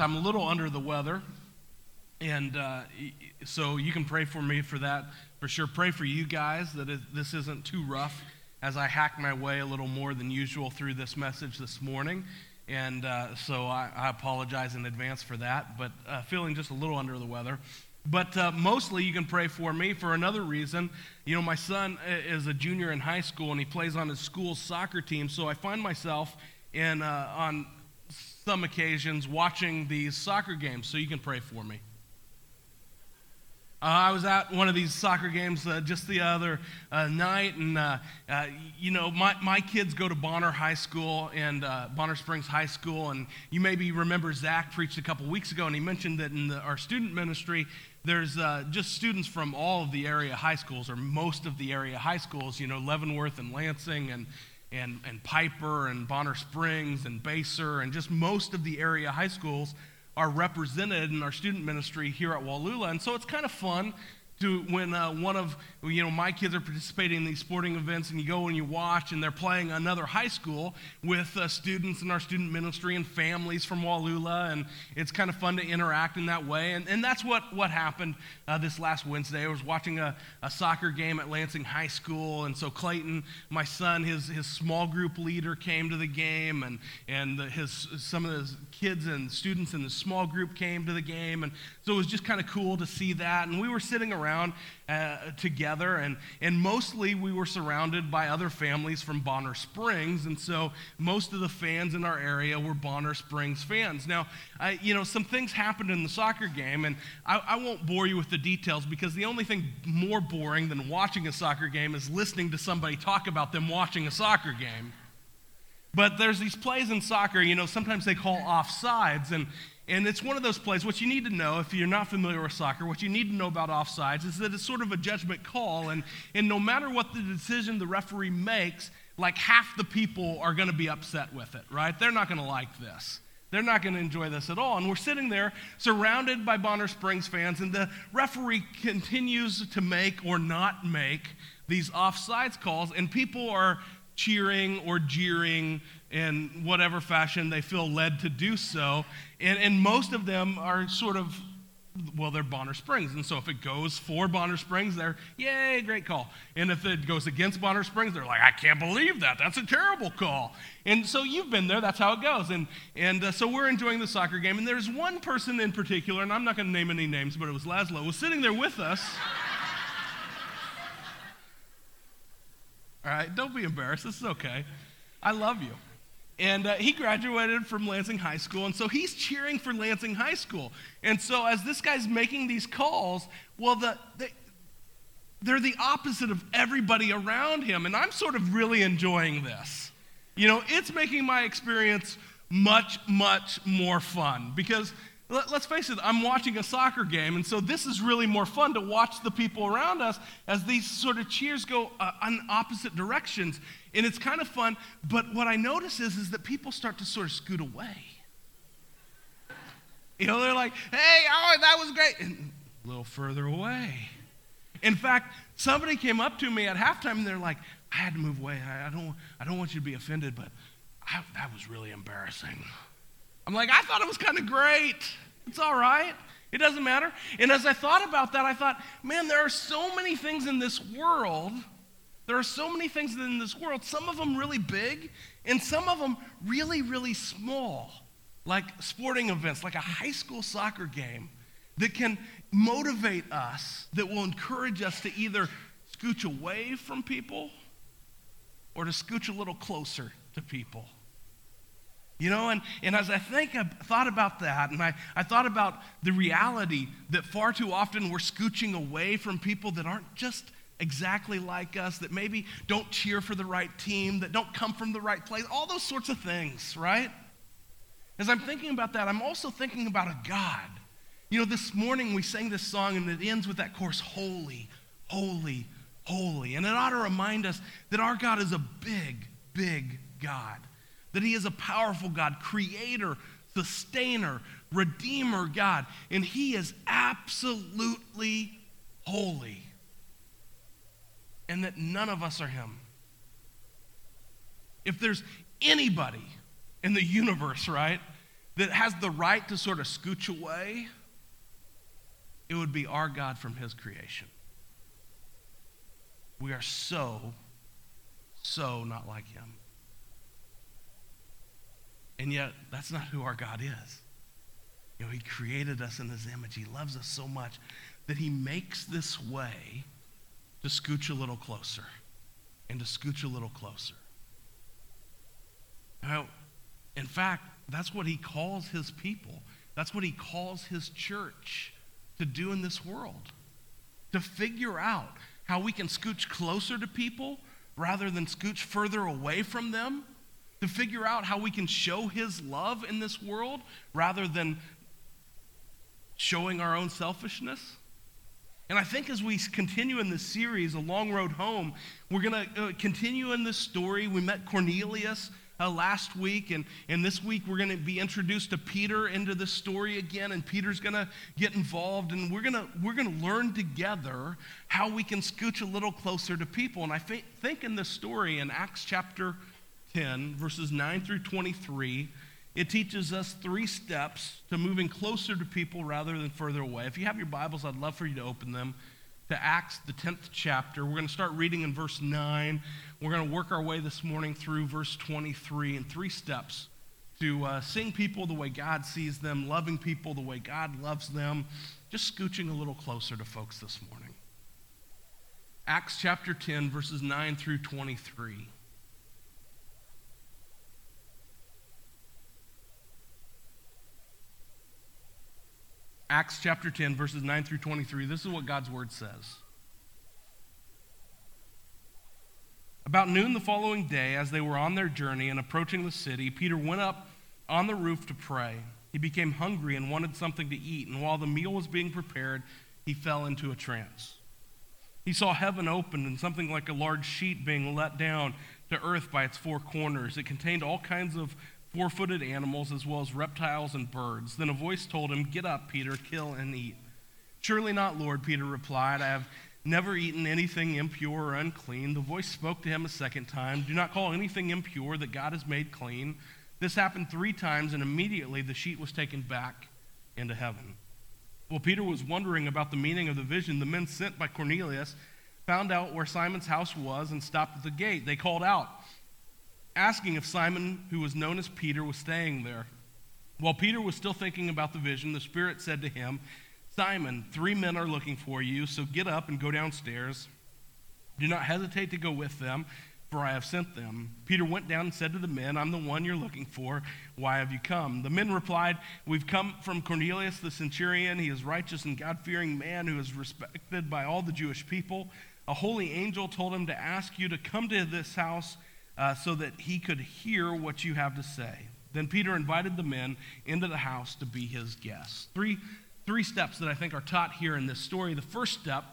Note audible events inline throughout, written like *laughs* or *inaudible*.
I'm a little under the weather. And uh, so you can pray for me for that for sure. Pray for you guys that it, this isn't too rough as I hack my way a little more than usual through this message this morning. And uh, so I, I, apologize in advance for that, but uh, feeling just a little under the weather. But uh, mostly you can pray for me for another reason. You know, my son is a junior in high school and he plays on his school's soccer team. So I find myself in, uh, on some occasions watching these soccer games. So you can pray for me. Uh, I was at one of these soccer games uh, just the other uh, night, and uh, uh, you know, my, my kids go to Bonner High School and uh, Bonner Springs High School, and you maybe remember Zach preached a couple weeks ago, and he mentioned that in the, our student ministry, there's just students from all of the area high schools, or most of the area high schools, you know, Leavenworth and Lansing and, and, and Piper and Bonner Springs and Basehor, and just most of the area high schools are represented in our student ministry here at Wallula. And so it's kind of fun to when uh, one of you know my kids are participating in these sporting events and you go and you watch and they're playing another high school with uh, students in our student ministry and families from Wallula and it's kind of fun to interact in that way. And, and that's what what happened uh, this last Wednesday. I was watching a, a soccer game at Lansing High School and so Clayton my son his his small group leader came to the game and and his some of his kids and students in the small group came to the game and so it was just kind of cool to see that and we were sitting around uh, together, and, and mostly we were surrounded by other families from Bonner Springs, and so most of the fans in our area were Bonner Springs fans. Now, I, you know, some things happened in the soccer game, and I, I won't bore you with the details because the only thing more boring than watching a soccer game is listening to somebody talk about them watching a soccer game. But there's these plays in soccer, you know, sometimes they call offsides, and, and it's one of those plays. What you need to know, if you're not familiar with soccer, what you need to know about offsides is that it's sort of a judgment call. And, and no matter what the decision the referee makes, like half the people are going to be upset with it, right? They're not going to like this. They're not going to enjoy this at all. And we're sitting there surrounded by Bonner Springs fans, and the referee continues to make or not make these offsides calls, and people are cheering or jeering in whatever fashion they feel led to do so. And, and most of them are sort of, well, they're Bonner Springs. And so if it goes for Bonner Springs, they're, yay, great call. And if it goes against Bonner Springs, they're like, I can't believe that. That's a terrible call. And so you've been there. That's how it goes. And, and uh, so we're enjoying the soccer game. And there's one person in particular, and I'm not going to name any names, but it was Laszlo, was sitting there with us. *laughs* All right, don't be embarrassed. This is okay. I love you. And uh, he graduated from Lansing High School, and so he's cheering for Lansing High School. And so as this guy's making these calls, well, the, they, they're the opposite of everybody around him, and I'm sort of really enjoying this. You know, it's making my experience much, much more fun because let, us face it, I'm watching a soccer game, and so this is really more fun to watch the people around us as these sort of cheers go uh, in opposite directions. And it's kind of fun, but what I notice is, is that people start to sort of scoot away. You know, they're like, hey, oh, that was great. And a little further away. In fact, somebody came up to me at halftime and they're like, I had to move away. I, I don't, I don't want you to be offended, but I, that was really embarrassing. I'm like, I thought it was kind of great. It's all right. It doesn't matter. And as I thought about that, I thought, man, there are so many things in this world. There are so many things in this world, some of them really big, and some of them really, really small, like sporting events, like a high school soccer game, that can motivate us, that will encourage us to either scooch away from people or to scooch a little closer to people. You know, and, and as I think I thought about that, and I, I thought about the reality that far too often we're scooching away from people that aren't just exactly like us, that maybe don't cheer for the right team, that don't come from the right place, all those sorts of things, right? As I'm thinking about that, I'm also thinking about a God. You know, this morning we sang this song and it ends with that chorus, Holy, Holy, Holy. And it ought to remind us that our God is a big, big God that He is a powerful God, creator, sustainer, redeemer God, and He is absolutely holy, and that none of us are Him. If there's anybody in the universe, right, that has the right to sort of scooch away, it would be our God from his creation. We are so, so not like him. And yet, that's not who our God is. You know, he created us in his image. He loves us so much that he makes this way to scooch a little closer and to scooch a little closer. Now, in fact, that's what he calls his people. That's what he calls his church to do in this world. To figure out how we can scooch closer to people rather than scooch further away from them. To figure out how we can show his love in this world rather than showing our own selfishness. And I think as we continue in this series, A Long Road Home, we're going to uh, continue in this story. We met Cornelius uh, last week, and, and this week we're going to be introduced to Peter into this story again, and Peter's going to get involved, and we're going to we're to learn together how we can scooch a little closer to people. And I th- think in this story in Acts chapter 10, verses 9 through 23, it teaches us three steps to moving closer to people rather than further away. If you have your Bibles, I'd love for you to open them to Acts, the 10th chapter. We're going to start reading in verse 9. We're going to work our way this morning through verse 23 in three steps to uh, seeing people the way God sees them, loving people the way God loves them, just scooching a little closer to folks this morning. Acts chapter 10, verses 9 through 23. Acts chapter 10, verses 9 through 23. This is what God's word says. About noon the following day, as they were on their journey and approaching the city, Peter went up on the roof to pray. He became hungry and wanted something to eat, and while the meal was being prepared, he fell into a trance. He saw heaven opened and something like a large sheet being let down to earth by its four corners. It contained all kinds of four footed animals as well as reptiles and birds. Then a voice told him, Get up, Peter, kill and eat. Surely not, Lord, Peter replied. I have never eaten anything impure or unclean. The voice spoke to him a second time Do not call anything impure that God has made clean. This happened three times, and immediately the sheet was taken back into heaven. While Peter was wondering about the meaning of the vision, the men sent by Cornelius found out where Simon's house was and stopped at the gate. They called out, asking if Simon, who was known as Peter, was staying there. While Peter was still thinking about the vision, the Spirit said to him, Simon, three men are looking for you, so get up and go downstairs. Do not hesitate to go with them, for I have sent them. Peter went down and said to the men, I'm the one you're looking for. Why have you come? The men replied, We've come from Cornelius the centurion. He is righteous and God fearing man who is respected by all the Jewish people. A holy angel told him to ask you to come to this house uh, so that he could hear what you have to say. Then Peter invited the men into the house to be his guests. Three, three steps that I think are taught here in this story. The first step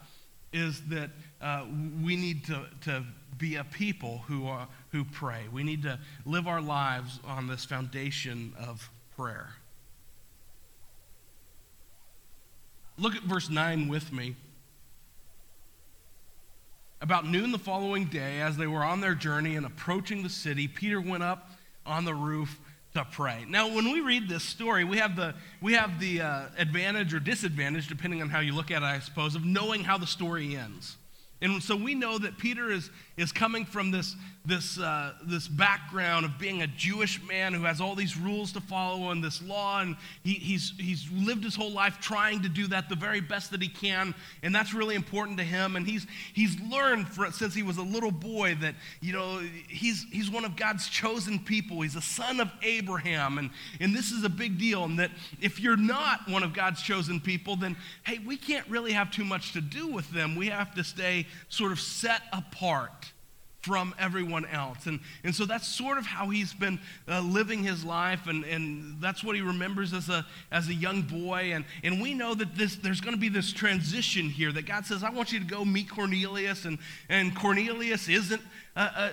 is that uh, we need to, to be a people who, are, who pray. We need to live our lives on this foundation of prayer. Look at verse 9 with me. About noon the following day, as they were on their journey and approaching the city, Peter went up on the roof to pray. Now, when we read this story, we have the, we have the uh, advantage or disadvantage, depending on how you look at it, I suppose, of knowing how the story ends. And so we know that Peter is, is coming from this, this, uh, this background of being a Jewish man who has all these rules to follow and this law, and he, he's, he's lived his whole life trying to do that the very best that he can, and that's really important to him. And he's, he's learned for, since he was a little boy that, you know, he's, he's one of God's chosen people. He's a son of Abraham, and, and this is a big deal. And that if you're not one of God's chosen people, then, hey, we can't really have too much to do with them. We have to stay sort of set apart from everyone else. And, and so that's sort of how he's been uh, living his life, and, and that's what he remembers as a, as a young boy. And, and we know that this, there's going to be this transition here that God says, I want you to go meet Cornelius. And, and Cornelius isn't a,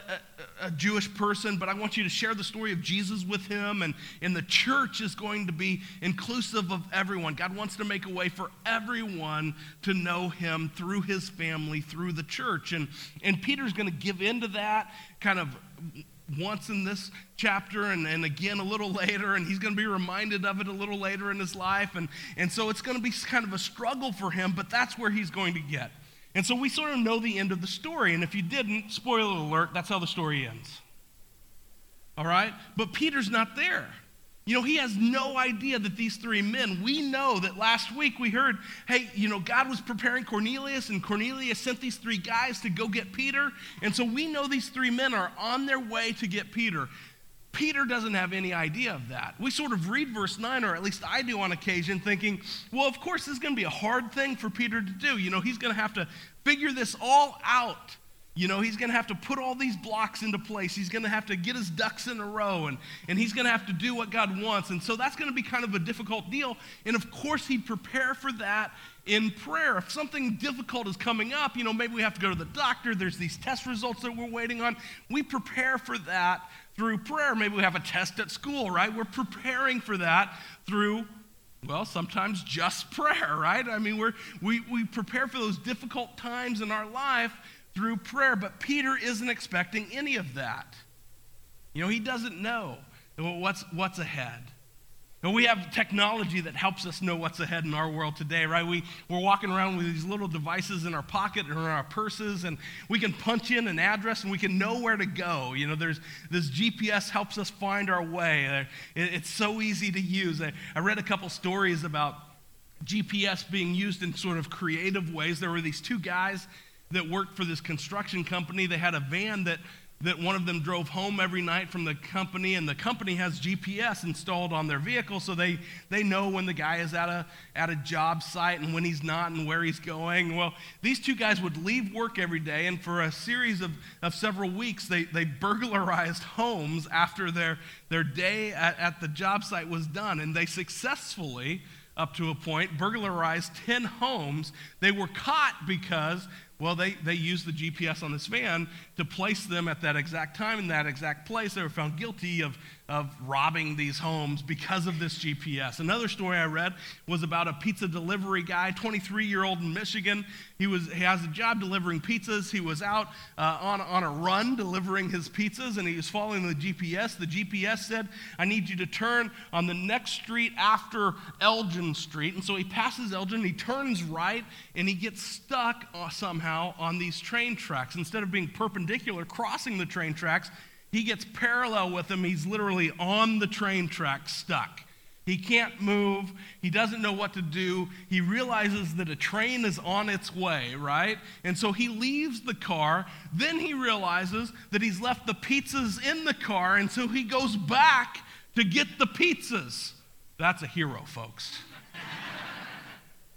a, a, Jewish person, but I want you to share the story of Jesus with him. And, and the church is going to be inclusive of everyone. God wants to make a way for everyone to know him through his family, through the church. And, and Peter's going to give into that, kind of once in this chapter and, and again a little *laughs* later, and he's going to be reminded of it a little later in his life. And, and so it's going to be kind of a struggle for him, but that's where he's going to get. And so we sort of know the end of the story. And if you didn't, spoiler alert, that's how the story ends. All right? But Peter's not there. You know, he has no idea that these three men, we know that last week we heard, hey, you know, God was preparing Cornelius, and Cornelius sent these three guys to go get Peter. And so we know these three men are on their way to get Peter. Peter doesn't have any idea of that. We sort of read verse 9, or at least I do on occasion, thinking, well, of course, this is going to be a hard thing for Peter to do. You know, he's going to have to figure this all out. You know, he's going to have to put all these blocks into place. He's going to have to get his ducks in a row, and, and he's going to have to do what God wants. And so that's going to be kind of a difficult deal. And of course, he'd prepare for that in prayer. If something difficult is coming up, you know, maybe we have to go to the doctor, there's these test results that we're waiting on. We prepare for that through prayer. Maybe we have a test at school, right? We're preparing for that through well, sometimes just *laughs* prayer, right? I mean, we're, we, we prepare for those difficult times in our life through prayer. But Peter isn't expecting any of that. You know, he doesn't know what's, what's ahead. And we have technology that helps us know what's ahead in our world today, right? We, we're walking around with these little devices in our pocket or in our purses, and we can punch in an address and we can know where to go. You know, there's this GPS helps us find our way. It, it's so easy to use. I, I read a couple stories about GPS being used in sort of creative ways. There were these two guys that worked for this construction company. They had a van that, that one of them drove home every night from the company, and the company has GPS installed on their vehicle so they, they know when the guy is at a, at a job site and when he's not and where he's going. Well, these two guys would leave work every day, and for a series of, of several weeks, they, they burglarized homes after their, their day at, at the job site was done, and they successfully up to a point, burglarized 10 homes. They were caught because well, they, they used the GPS on this van to place them at that exact time in that exact place. They were found guilty of, of robbing these homes because of this GPS. Another story I read was about a pizza delivery guy, 23 year old in Michigan. He, was, he has a job delivering pizzas. He was out uh, on, on a run delivering his pizzas and he was following the GPS. The GPS said, I need you to turn on the next street after Elgin Street. And so he passes Elgin, he turns right, and he gets stuck uh, somehow on these train tracks. Instead of being perpendicular, crossing the train tracks, he gets parallel with them. He's literally on the train track, stuck. He can't move. He doesn't know what to do. He realizes that a train is on its way, right? And so he leaves the car. Then he realizes that he's left the pizzas in the car. And so he goes back to get the pizzas. That's a hero, folks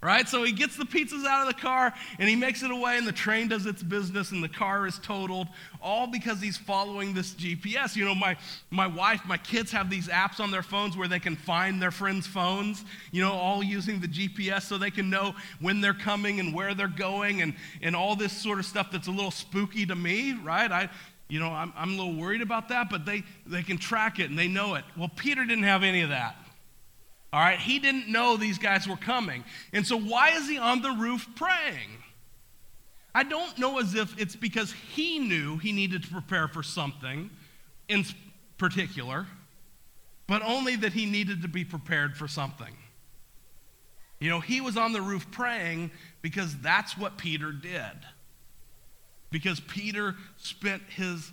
right? So he gets the pizzas out of the car and he makes it away, and the train does its business, and the car is totaled, all because he's following this GPS. You know, my, my wife, my kids have these apps on their phones where they can find their friends' phones, you know, all using the GPS so they can know when they're coming and where they're going, and, and all this sort of stuff that's a little spooky to me, right? I, you know, I'm, I'm a little worried about that, but they, they can track it and they know it. Well, Peter didn't have any of that. All right, he didn't know these guys were coming. And so, why is he on the roof praying? I don't know as if it's because he knew he needed to prepare for something in particular, but only that he needed to be prepared for something. You know, he was on the roof praying because that's what Peter did. Because Peter spent his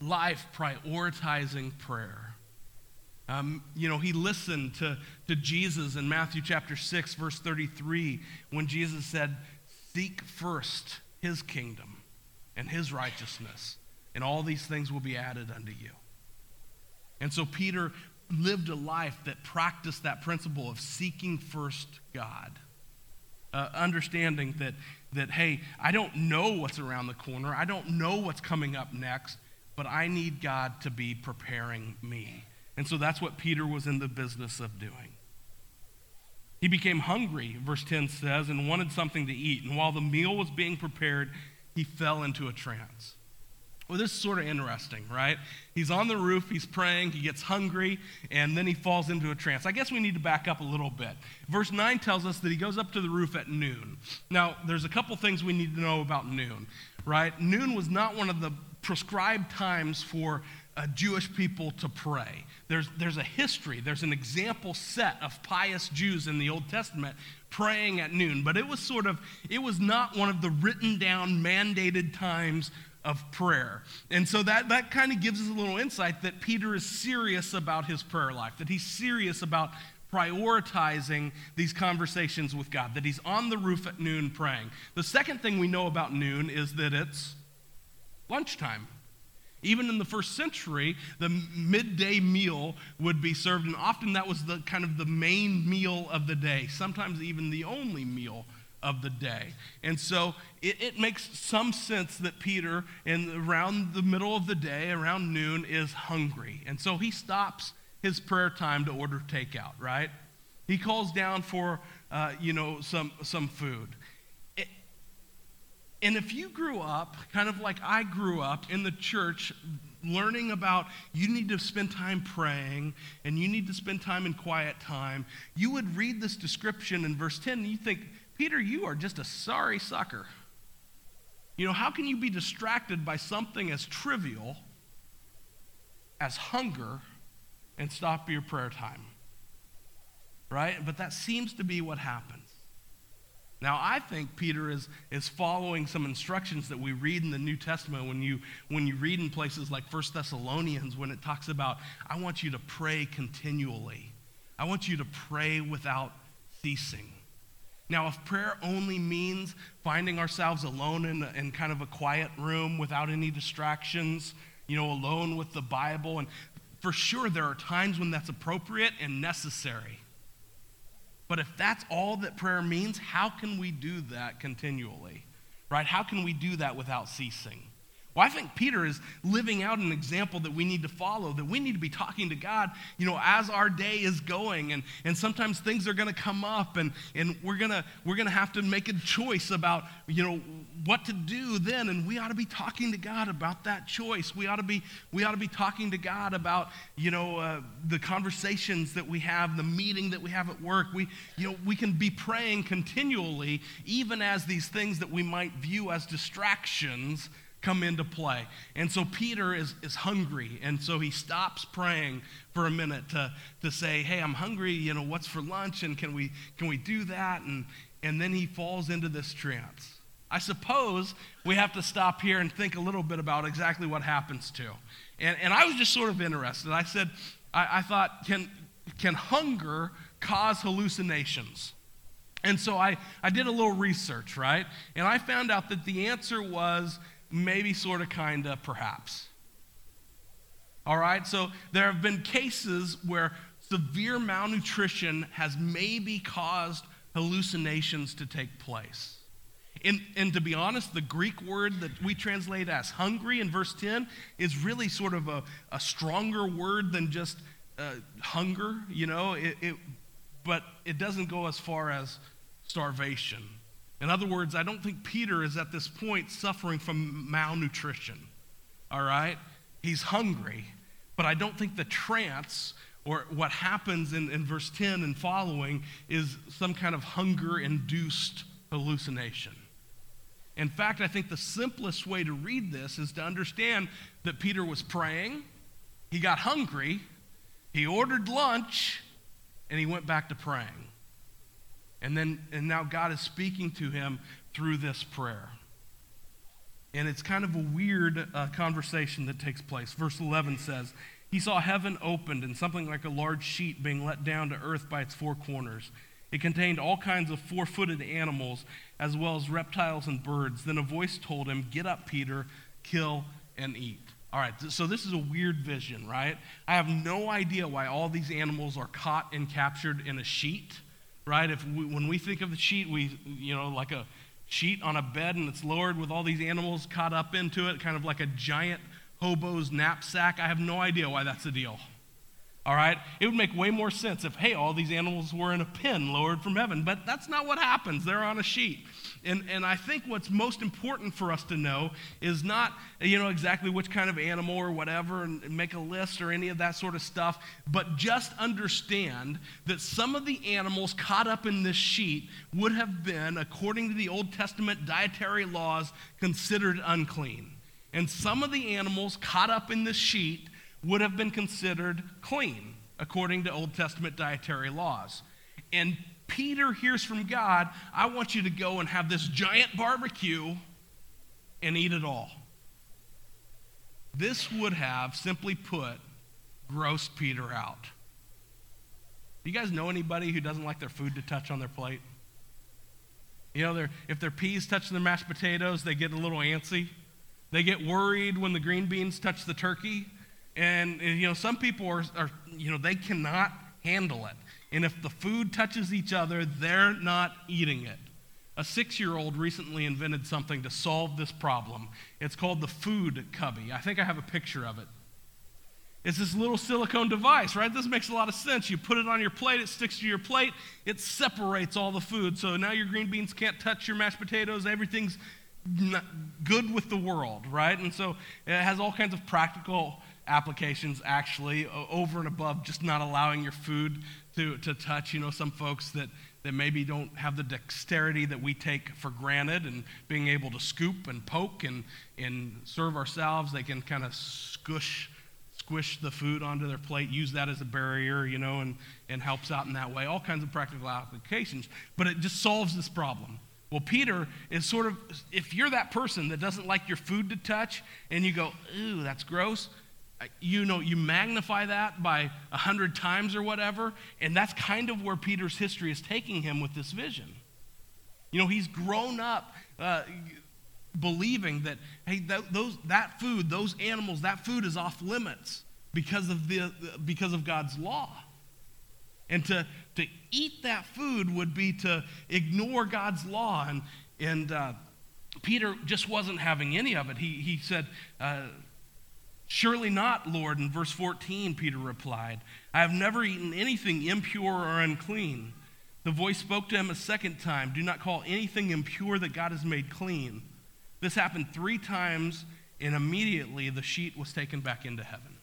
life prioritizing prayer. Um, you know, he listened to, to Jesus in Matthew chapter 6, verse 33, when Jesus said, Seek first his kingdom and his righteousness, and all these things will be added unto you. And so Peter lived a life that practiced that principle of seeking first God. Uh, understanding that, that, hey, I don't know what's around the corner, I don't know what's coming up next, but I need God to be preparing me. And so that's what Peter was in the business of doing. He became hungry, verse 10 says, and wanted something to eat. And while the meal was being prepared, he fell into a trance. Well, this is sort of interesting, right? He's on the roof, he's praying, he gets hungry, and then he falls into a trance. I guess we need to back up a little bit. Verse 9 tells us that he goes up to the roof at noon. Now, there's a couple things we need to know about noon, right? Noon was not one of the prescribed times for uh, Jewish people to pray. There's, there's a history, there's an example set of pious Jews in the Old Testament praying at noon, but it was sort of, it was not one of the written down, mandated times of prayer. And so that, that kind of gives us a little insight that Peter is serious about his prayer life, that he's serious about prioritizing these conversations with God, that he's on the roof at noon praying. The second thing we know about noon is that it's lunchtime. Even in the first century, the midday meal would be served, and often that was the kind of the main meal of the day, sometimes even the only meal of the day. And so it, it, makes some sense that Peter, in around the middle of the day, around noon, is hungry. And so he stops his prayer time to order takeout, right? He calls down for, uh, you know, some, some food. And if you grew up, kind of like I grew up in the church, learning about you need to spend time praying and you need to spend time in quiet time, you would read this description in verse 10 and you think, Peter, you are just a sorry sucker. You know, how can you be distracted by something as trivial as hunger and stop your prayer time? Right? But that seems to be what happens. Now, I think Peter is, is following some instructions that we read in the New Testament when you, when you read in places like 1 Thessalonians when it talks about, I want you to pray continually. I want you to pray without ceasing. Now, if prayer only means finding ourselves alone in, in kind of a quiet room without any distractions, you know, alone with the Bible, and for sure there are times when that's appropriate and necessary. But if that's all that prayer means, how can we do that continually? Right? How can we do that without ceasing? Well, I think Peter is living out an example that we need to follow, that we need to be talking to God, you know, as our day is going. And, and sometimes things are going to come up and, and we're going we're gonna have to make a choice about, you know, what to do then. And we ought to be talking to God about that choice. We ought to be, we ought to be talking to God about, you know, uh, the conversations that we have, the meeting that we have at work. We, you know, we can be praying continually, even as these things that we might view as distractions come into play. And so Peter is, is hungry. And so he stops praying for a minute to, to say, Hey, I'm hungry. You know, what's for lunch? And can we, can we do that? And, and then he falls into this trance. I suppose we have to stop here and think a little bit about exactly what happens to. And, and I was just sort of interested. I said, I, I thought, can, can hunger cause hallucinations? And so I, I did a little research, right? And I found out that the answer was maybe, sort of, kind of, perhaps. All right, so there have been cases where severe malnutrition has maybe caused hallucinations to take place. And, and, to be honest, the Greek word that we translate as hungry in verse 10 is really sort of a, a stronger word than just uh, hunger, you know, it, it, but it doesn't go as far as starvation. In other words, I don't think Peter is at this point suffering from malnutrition. All right? He's hungry, but I don't think the trance or what happens in, in verse 10 and following is some kind of hunger induced hallucination. In fact, I think the simplest way to read this is to understand that Peter was praying, he got hungry, he ordered lunch, and he went back to praying. And then and now God is speaking to him through this prayer. And it's kind of a weird uh, conversation that takes place. Verse 11 says, He saw heaven opened and something like a large sheet being let down to earth by its four corners. It contained all kinds of four footed animals, as well as reptiles and birds. Then a voice told him, Get up, Peter, kill and eat. All right, so this is a weird vision, right? I have no idea why all these animals are caught and captured in a sheet right? If we, when we think of the sheet, we, you know, like a sheet on a bed and it's lowered with all these animals caught up into it, kind of like a giant hobo's knapsack. I have no idea why that's the deal. All right? It would make way more sense if, hey, all these animals were in a pen lowered from heaven, but that's not what happens. They're on a sheet. And, and I think what's most important for us to know is not, you know, exactly which kind of animal or whatever, and make a list or any of that sort of stuff, but just understand that some of the animals caught up in this sheet would have been, according to the Old Testament dietary laws, considered unclean. And some of the animals caught up in this sheet would have been considered clean according to Old Testament dietary laws. And Peter hears from God, I want you to go and have this giant barbecue and eat it all. This would have, simply put, grossed Peter out. Do you guys know anybody who doesn't like their food to touch on their plate? You know, if their peas touch their mashed potatoes, they get a little antsy. They get worried when the green beans touch the turkey. And, you know, some people are, are, you know, they cannot handle it. And if the food touches each other, they're not eating it. A six year old recently invented something to solve this problem. It's called the food cubby. I think I have a picture of it. It's this little silicone device, right? This makes a lot of sense. You put it on your plate, it sticks to your plate, it separates all the food. So now your green beans can't touch your mashed potatoes, everything's good with the world, right? And so it has all kinds of practical applications actually over and above just not allowing your food to, to touch. You know, some folks that, that maybe don't have the dexterity that we take for granted and being able to scoop and poke and, and serve ourselves, they can kind of squish squish the food onto their plate, use that as a barrier, you know, and, and helps out in that way. All kinds of practical applications. But it just solves this problem. Well, Peter is sort of, if you're that person that doesn't like your food to touch and you go, ooh, that's gross, you know, you magnify that by a hundred times or whatever, and that's kind of where Peter's history is taking him with this vision. You know, he's grown up uh, believing that, hey, those, that food, those animals, that food is off limits because of, the, because of God's law. And to, to eat that food would be to ignore God's law. And, and uh, Peter just wasn't having any of it. He, he said, uh, Surely not, Lord. In verse 14, Peter replied, I have never eaten anything impure or unclean. The voice spoke to him a second time Do not call anything impure that God has made clean. This happened three times, and immediately the sheet was taken back into heaven.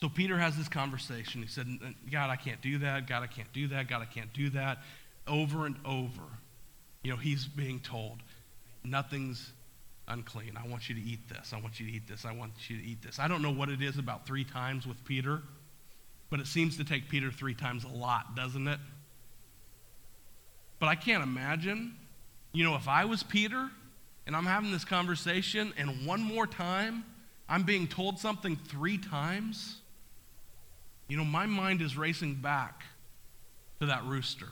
So Peter has this conversation. He said, God, I can't do that. God, I can't do that. God, I can't do that. Over and over. You know, he's being told, nothing's unclean. I want you to eat this. I want you to eat this. I want you to eat this. I don't know what it is about three times with Peter, but it seems to take Peter three times a lot, doesn't it? But I can't imagine, you know, if I was Peter and I'm having this conversation and one more time I'm being told something three times, you know, my mind is racing back to that rooster,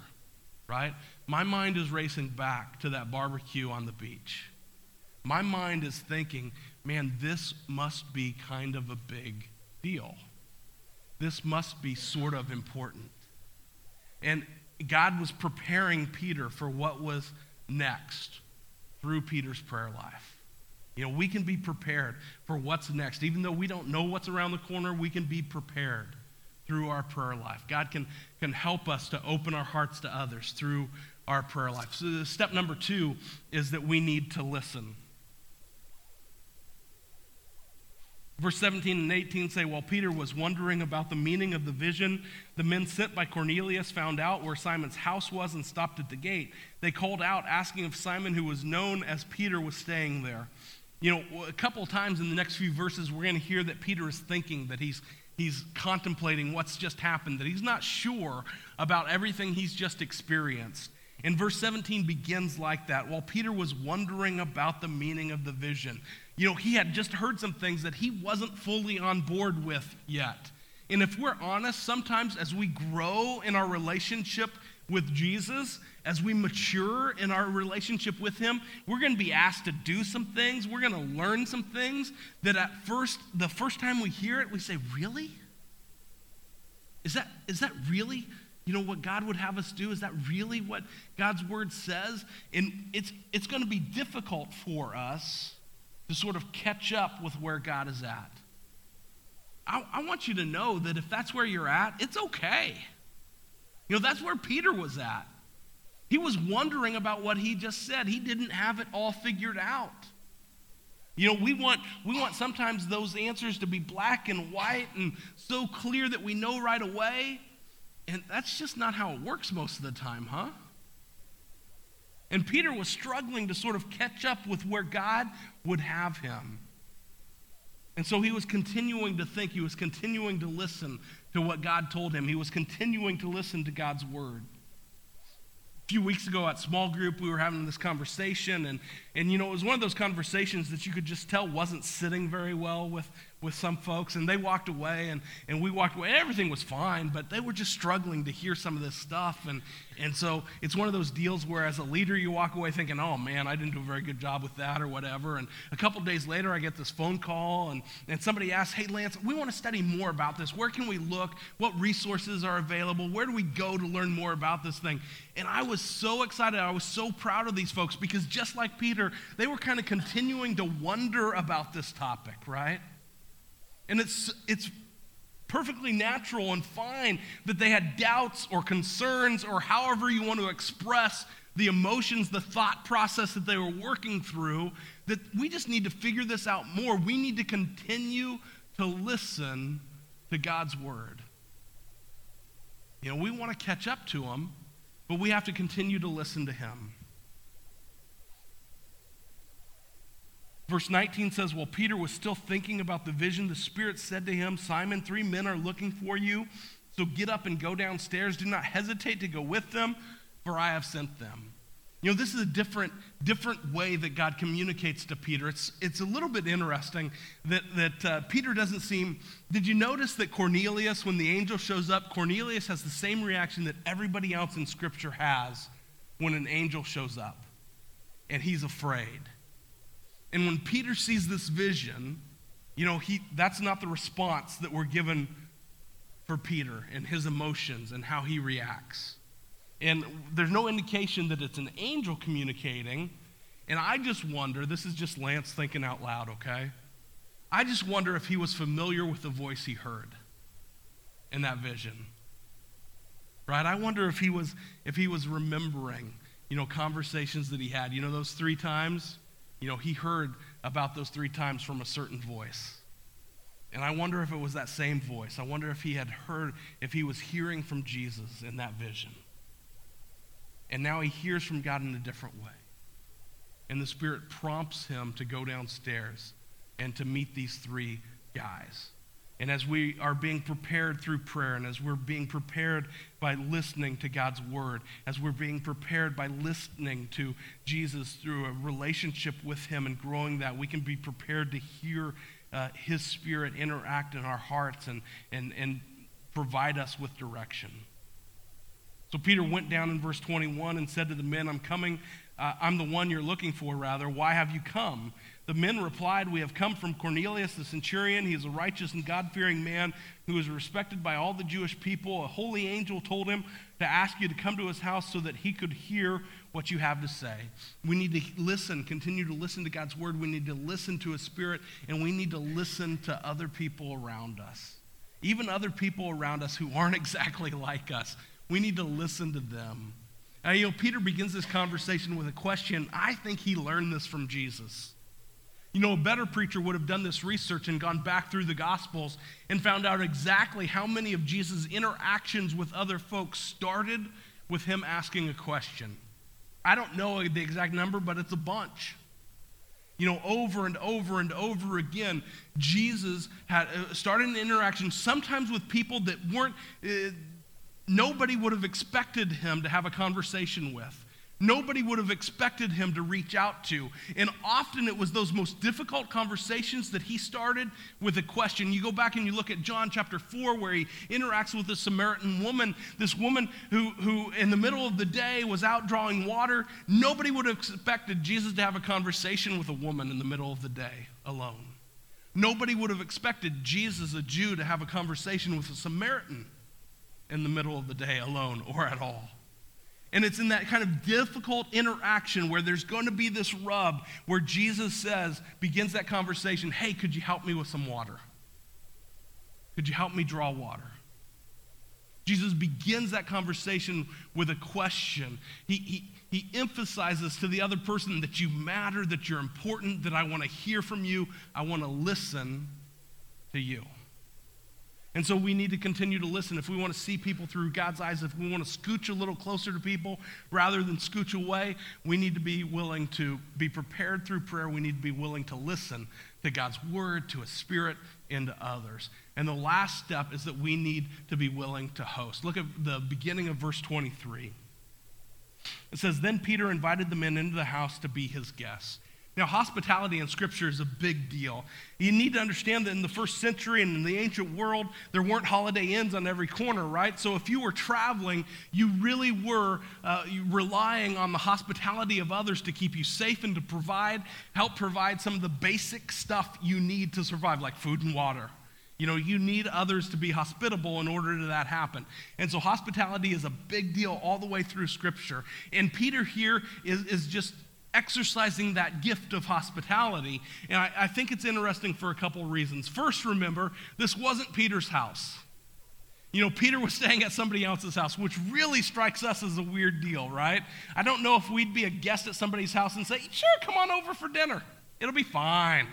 right? My mind is racing back to that barbecue on the beach. My mind is thinking, man, this must be kind of a big deal. This must be sort of important. And God was preparing Peter for what was next through Peter's prayer life. You know, we can be prepared for what's next. Even though we don't know what's around the corner, we can be prepared through our prayer life. God can, can help us to open our hearts to others through our prayer life. So, step number two is that we need to listen. Verse 17 and 18 say, While Peter was wondering about the meaning of the vision, the men sent by Cornelius found out where Simon's house was and stopped at the gate. They called out, asking if Simon, who was known as Peter, was staying there. You know, a couple times in the next few verses, we're going to hear that Peter is thinking, that he's, he's contemplating what's just happened, that he's not sure about everything he's just experienced. And verse 17 begins like that. While Peter was wondering about the meaning of the vision, you know, he had just heard some things that he wasn't fully on board with yet. And if we're honest, sometimes as we grow in our relationship with Jesus, as we mature in our relationship with Him, we're going to be asked to do some things. We're going to learn some things that at first, the first time we hear it, we say, Really? Is that, is that really, you know, what God would have us do? Is that really what God's Word says? And it's, it's going to be difficult for us to sort of catch up with where God is at. I, I want you to know that if that's where you're at, it's okay. You know, that's where Peter was at. He was wondering about what he just said. He didn't have it all figured out. You know, we want, we want sometimes those answers to be black and white and so clear that we know right away. And that's just not how it works most of the time, huh? And Peter was struggling to sort of catch up with where God would have him. And so he was continuing to think, he was continuing to listen to what God told him, he was continuing to listen to God's word. A few weeks ago at small group we were having this conversation and, and you know it was one of those conversations that you could just tell wasn't sitting very well with, with some folks. And they walked away and, and we walked away. Everything was fine but they were just struggling to hear some of this stuff. And, and so it's one of those deals where as a leader you walk away thinking oh man i didn't do a very good job with that or whatever. And a couple days later i get this phone call and, and somebody asks hey lance we want to study more about this. Where can we look? What resources are available? Where do we go to learn more about this thing? And i was so excited. I was so proud of these folks because just like peter they were kind of continuing to wonder about this topic right and it's, it's perfectly natural and fine that they had doubts or concerns or however you want to express the emotions, the thought process that they were working through, that we just need to figure this out more. We need to continue to listen to God's word. You know, we want to catch up to him, but we have to continue to listen to him. Verse 19 says, While Peter was still thinking about the vision, the Spirit said to him, Simon, three men are looking for you. So get up and go downstairs. Do not hesitate to go with them, for I have sent them. You know, this is a different, different way that God communicates to Peter. It's, it's a little bit interesting that, that uh, Peter doesn't seem. Did you notice that Cornelius, when the angel shows up, Cornelius has the same reaction that everybody else in Scripture has when an angel shows up? And he's afraid. And when Peter sees this vision, you know, he, that's not the response that we're given for Peter and his emotions and how he reacts. And there's no indication that it's an angel communicating. And I just wonder this is just Lance thinking out loud, okay? I just wonder if he was familiar with the voice he heard in that vision. Right? I wonder if he was if he was remembering, you know, conversations that he had. You know those 3 times you know, he heard about those three times from a certain voice. And I wonder if it was that same voice. I wonder if he had heard, if he was hearing from Jesus in that vision. And now he hears from God in a different way. And the Spirit prompts him to go downstairs and to meet these three guys. And as we are being prepared through prayer, and as we're being prepared by listening to God's word, as we're being prepared by listening to Jesus through a relationship with Him and growing that, we can be prepared to hear uh, His Spirit interact in our hearts and, and, and provide us with direction. So Peter went down in verse 21 and said to the men, I'm coming. Uh, I'm the one you're looking for, rather. Why have you come? The men replied, We have come from Cornelius the centurion. He is a righteous and God fearing man who is respected by all the Jewish people. A holy angel told him to ask you to come to his house so that he could hear what you have to say. We need to listen, continue to listen to God's word. We need to listen to his spirit, and we need to listen to other people around us, even other people around us who aren't *laughs* exactly like us. We need to listen to them. And, you know, Peter begins this conversation with a question. I think he learned this from Jesus. You know, a better preacher would have done this research and gone back through the Gospels and found out exactly how many of Jesus' interactions with other folks started with him asking a question. I don't know the exact number, but it's a bunch. You know, over and over and over again, Jesus had uh, started an interaction sometimes with people that weren't, uh, nobody would have expected him to have a conversation with nobody would have expected him to reach out to. And often it was those most difficult conversations that he started with a question. You go back and you look at John chapter 4, where he interacts with a Samaritan woman, this woman who, who in the middle of the day was out drawing water. Nobody would have expected Jesus to have a conversation with a woman in the middle of the day alone. Nobody would have expected Jesus, a Jew, to have a conversation with a Samaritan in the middle of the day alone or at all. And it's in that kind of difficult interaction where there's going to be this rub where Jesus says, begins that conversation, hey, could you help me with some water? Could you help me draw water? Jesus begins that conversation with a question. He, he, he emphasizes to the other person that you matter, that you're important, that I want to hear from you, I want to listen to you. And so we need to continue to listen. If we want to see people through God's eyes, if we want to scooch a little closer to people rather than scooch away, we need to be willing to be prepared through prayer. We need to be willing to listen to God's word, to his spirit, and to others. And the last step is that we need to be willing to host. Look at the beginning of verse 23. It says, Then Peter invited the men into the house to be his guests. Now, hospitality in Scripture is a big deal. You need to understand that in the first century and in the ancient world, there weren't holiday inns on every corner, right? So if you were traveling, you really were uh, relying on the hospitality of others to keep you safe and to provide, help provide some of the basic stuff you need to survive, like food and water. You know, you need others to be hospitable in order to that happen. And so hospitality is a big deal all the way through Scripture. And Peter here is, is just exercising that gift of hospitality. And I, I think it's interesting for a couple of reasons. First, remember, this wasn't Peter's house. You know, Peter was *laughs* staying at somebody else's house, which really strikes us as a weird deal, right? I don't know if we'd be a guest at somebody's house and say, sure, come on over for dinner. It'll be fine.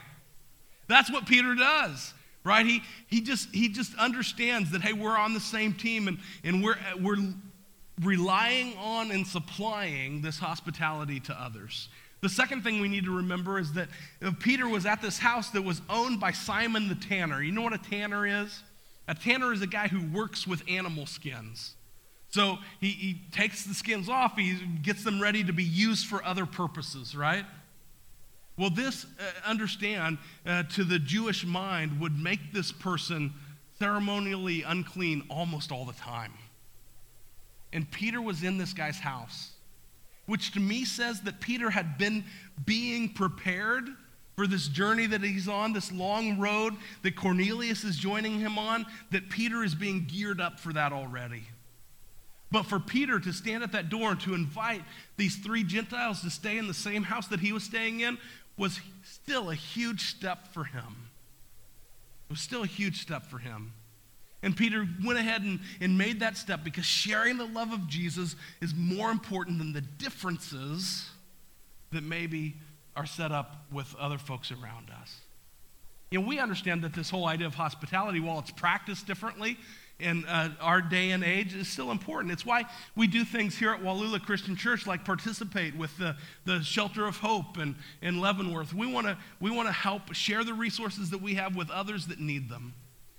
That's what Peter does, right? He, he, just, he just understands that, hey, we're on the same team and, and we're, we're relying on and supplying this hospitality to others. The second thing we need to remember is that Peter was at this house that was owned by Simon the tanner. You know what a tanner is? A tanner is a guy who works with animal skins. So he, he takes the skins off, he gets them ready to be used for other purposes, right? Well, this, uh, understand, uh, to the Jewish mind, would make this person ceremonially unclean almost all the time. And Peter was in this guy's house, which to me says that Peter had been being prepared for this journey that he's on, this long road that Cornelius is joining him on, that Peter is being geared up for that already. But for Peter to stand at that door and to invite these three Gentiles to stay in the same house that he was staying in was still a huge step for him. It was still a huge step for him. And Peter went ahead and, and made that step because sharing the love of Jesus is more important than the differences that maybe are set up with other folks around us. You know, we understand that this whole idea of hospitality, while it's practiced differently in uh, our day and age, is still important. It's why we do things here at Wallula Christian Church, like participate with the, the Shelter of Hope and in Leavenworth. We want to we wanna help share the resources that we have with others that need them.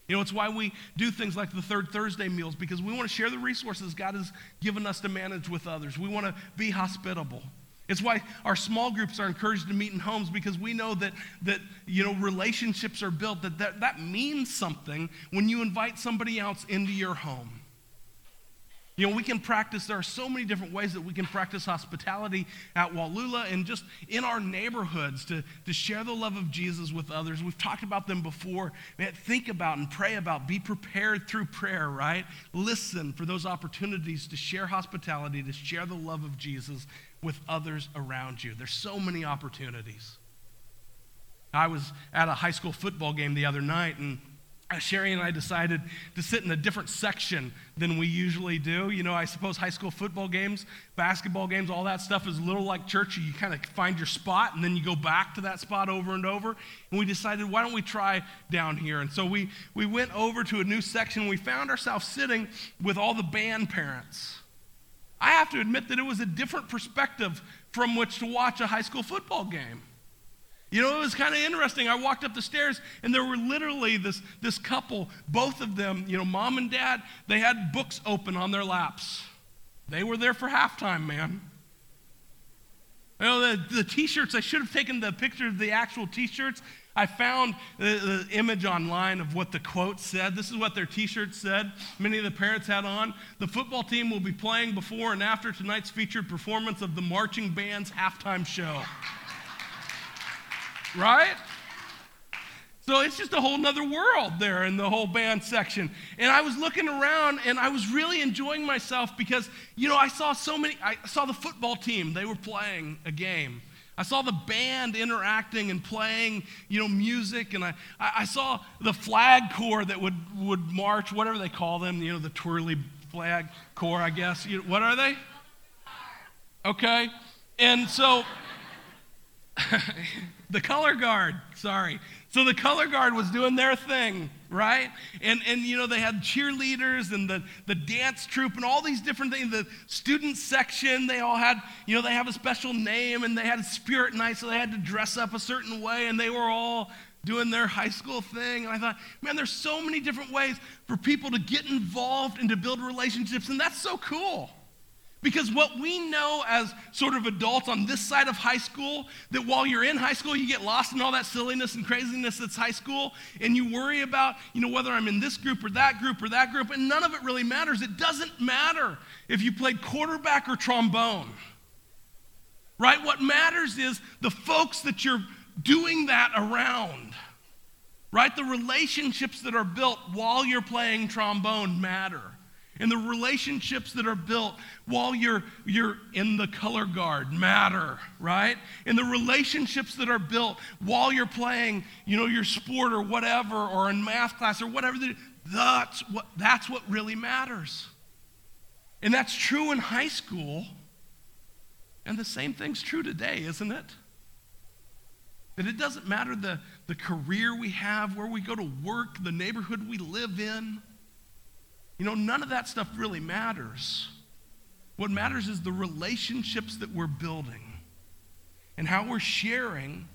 You know, it's why we do things like the third Thursday meals, because we want to share the resources God has given us to manage with others. We want to be hospitable. It's why our small groups are encouraged to meet in homes because we know that, that you know, relationships are built, that, that that means something when you invite somebody else into your home. You know, we can practice, there are so many different ways that we can practice hospitality at Wallula and just in our neighborhoods to, to share the love of Jesus with others. We've talked about them before. Man, think about and pray about, be prepared through prayer, right? Listen for those opportunities to share hospitality, to share the love of Jesus with others around you. There's so many opportunities. I was at a high school football game the other night and Uh, Sherry and I decided to sit in a different section than we usually do. You know, I suppose high school football games, basketball games, all that stuff is a little like church. You kind of find your spot and then you go back to that spot over and over. And we decided, why don't we try down here? And so we, we went over to a new section. We found ourselves sitting with all the band parents. I have to admit that it was a different perspective from which to watch a high school football game. You know, it was kind of interesting. I walked up the stairs and there were literally this, this couple, both of them, you know, mom and dad, they had books open on their laps. They were there for halftime, man. You know, the, the t shirts, I should have taken the picture of the actual t shirts. I found the, the, image online of what the quote said. This is what their t shirts said. Many of the parents had on. The football team will be playing before and after tonight's featured performance of the marching band's halftime show right? So it's just a whole nother world there in the whole band section. And I was looking around and I was really enjoying myself because, you know, I saw so many, I saw the football team, they were playing a game. I saw the band interacting and playing, you know, music, and I, I saw the flag corps that would, would march, whatever they call them, you know, the twirly flag corps, I guess. You, what are they? Okay. And so *laughs* the color guard, sorry. So the color guard was doing their thing, right? And, and you know, they had cheerleaders and the, the dance troupe and all these different things. The student section, they all had, you know, they have a special name and they had a spirit night, so they had to dress up a certain way and they were all doing their high school thing. And I thought, man, there's so many different ways for people to get involved and to build relationships, and that's so cool. Because what we know as sort of adults on this side of high school, that while you're in high school, you get lost in all that silliness and craziness that's high school, and you worry about, you know, whether I'm in this group or that group or that group, and none of it really matters. It doesn't matter if you played quarterback or trombone, right? What matters is the folks that you're doing that around, right? The relationships that are built while you're playing trombone matter and the relationships that are built while you're, you're in the color guard matter, right? And the relationships that are built while you're playing, you know, your sport or whatever, or in math class or whatever, that's what, that's what really matters. And that's true in high school. And the same thing's true today, isn't it? That it doesn't matter the, the career we have, where we go to work, the neighborhood we live in. You know, none of that stuff really matters. What matters is the relationships that we're building and how we're sharing,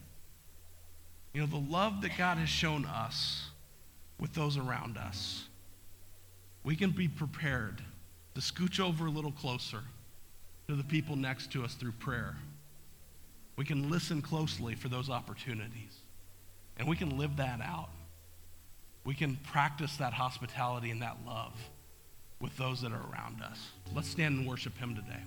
you know, the love that God has shown us with those around us. We can be prepared to scooch over a little closer to the people next to us through prayer. We can listen closely for those opportunities. And we can live that out we can practice that hospitality and that love with those that are around us. Let's stand and worship Him today.